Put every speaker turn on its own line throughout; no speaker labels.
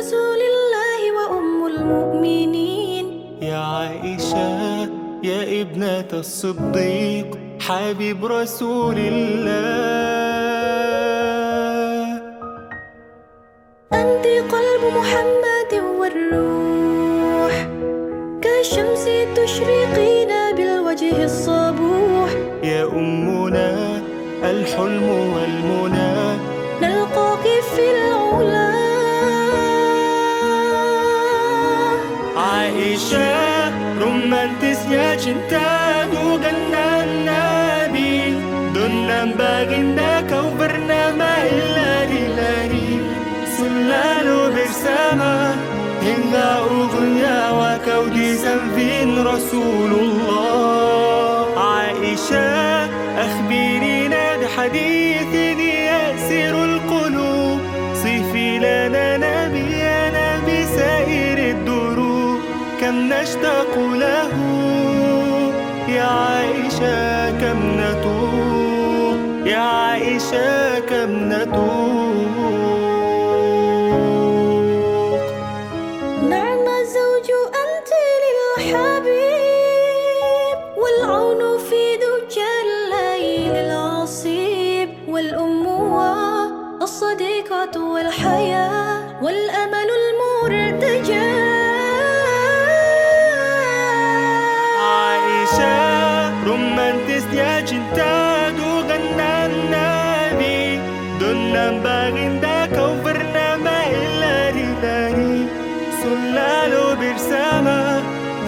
رسول الله وأم المؤمنين. يا عائشة يا ابنة الصديق حبيب رسول الله.
أنت قلب محمد والروح كالشمس تشرقين بالوجه الصبوح.
يا أمنا الحلم والمنى romantisnya cinta dengan Nabi Dengan baginda kau bernama lari-lari Selalu bersama hingga ujung nyawa kau di samping Rasulullah Aisyah أخبرينا بحديث يأسر القلوب صفي لنا نبينا بسائر الدروب كم نشتاق له يا عائشة كم نتوب يا عائشة كم نتوب.
نعم الزوج أنت للحبيب والعون في دجى الليل العصيب والأم والصديقة والحياة والأمل المرتجى.
Aisyah سلالو برسامة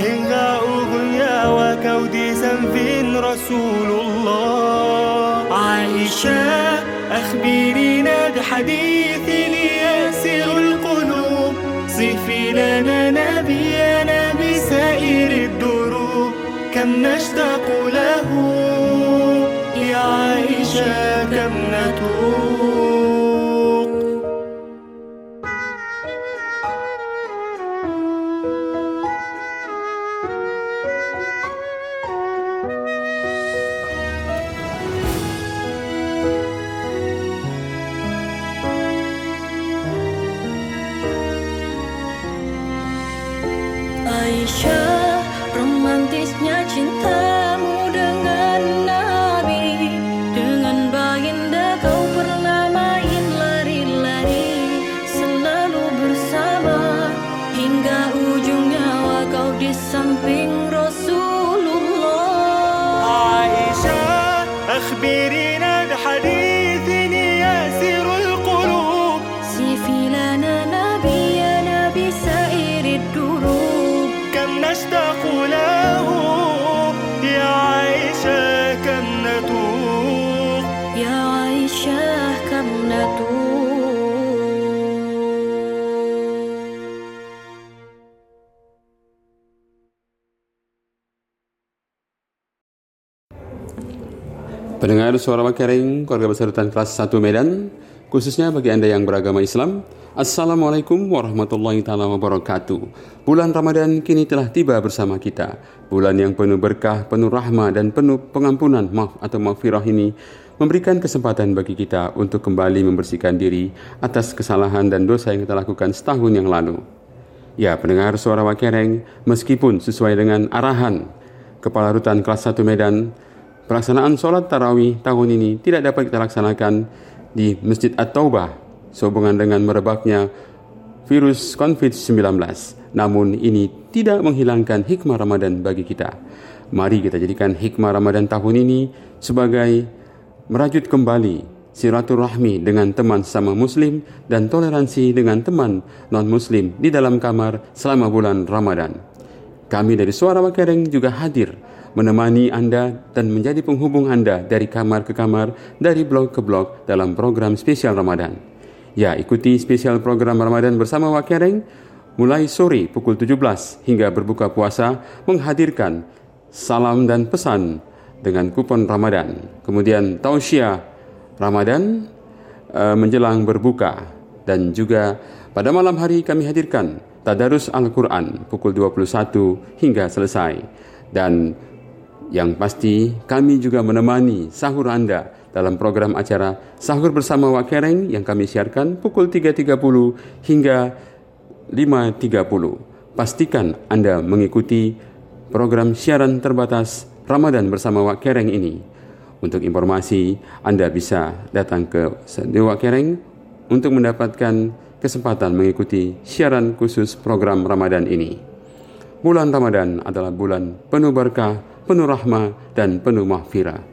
إنها أغنيا وكودي سنفين رسول الله. عائشة أخبرينا بحديث ليسر القلوب. صفي لنا نبيا
Indonesia Romantisnya cintamu dengan Nabi. Dengan Baginda kau pernah main lari-lari Selalu bersama. Hingga ujung nyawa kau di samping Rasulullah. Aisyah, akhbiri
Pendengar suara Makaring, keluarga besar rutan kelas 1 Medan, khususnya bagi Anda yang beragama Islam, Assalamualaikum warahmatullahi taala wabarakatuh. Bulan Ramadan kini telah tiba bersama kita. Bulan yang penuh berkah, penuh rahmah dan penuh pengampunan maaf atau maghfirah ini memberikan kesempatan bagi kita untuk kembali membersihkan diri atas kesalahan dan dosa yang kita lakukan setahun yang lalu. Ya, pendengar suara Wakereng, meskipun sesuai dengan arahan Kepala Rutan Kelas 1 Medan, pelaksanaan sholat tarawih tahun ini tidak dapat kita laksanakan di Masjid At-Taubah sehubungan dengan merebaknya virus COVID-19. Namun ini tidak menghilangkan hikmah Ramadan bagi kita. Mari kita jadikan hikmah Ramadan tahun ini sebagai merajut kembali silaturahmi dengan teman sama muslim dan toleransi dengan teman non-muslim di dalam kamar selama bulan Ramadan. Kami dari Suara Makereng juga hadir menemani Anda dan menjadi penghubung Anda dari kamar ke kamar, dari blok ke blok dalam program spesial Ramadan. Ya, ikuti spesial program Ramadan bersama Wakereng mulai sore pukul 17 hingga berbuka puasa menghadirkan salam dan pesan dengan kupon Ramadan. Kemudian tausiah Ramadan uh, menjelang berbuka dan juga pada malam hari kami hadirkan Tadarus Al-Quran pukul 21 hingga selesai. Dan yang pasti kami juga menemani sahur Anda dalam program acara Sahur Bersama Wak Kereng yang kami siarkan pukul 3.30 hingga 5.30. Pastikan Anda mengikuti program siaran terbatas Ramadan bersama Wak Kereng ini. Untuk informasi, Anda bisa datang ke Wak Kereng untuk mendapatkan kesempatan mengikuti siaran khusus program Ramadan ini. Bulan Ramadan adalah bulan penuh berkah, penuh rahmah, dan penuh mahfirah.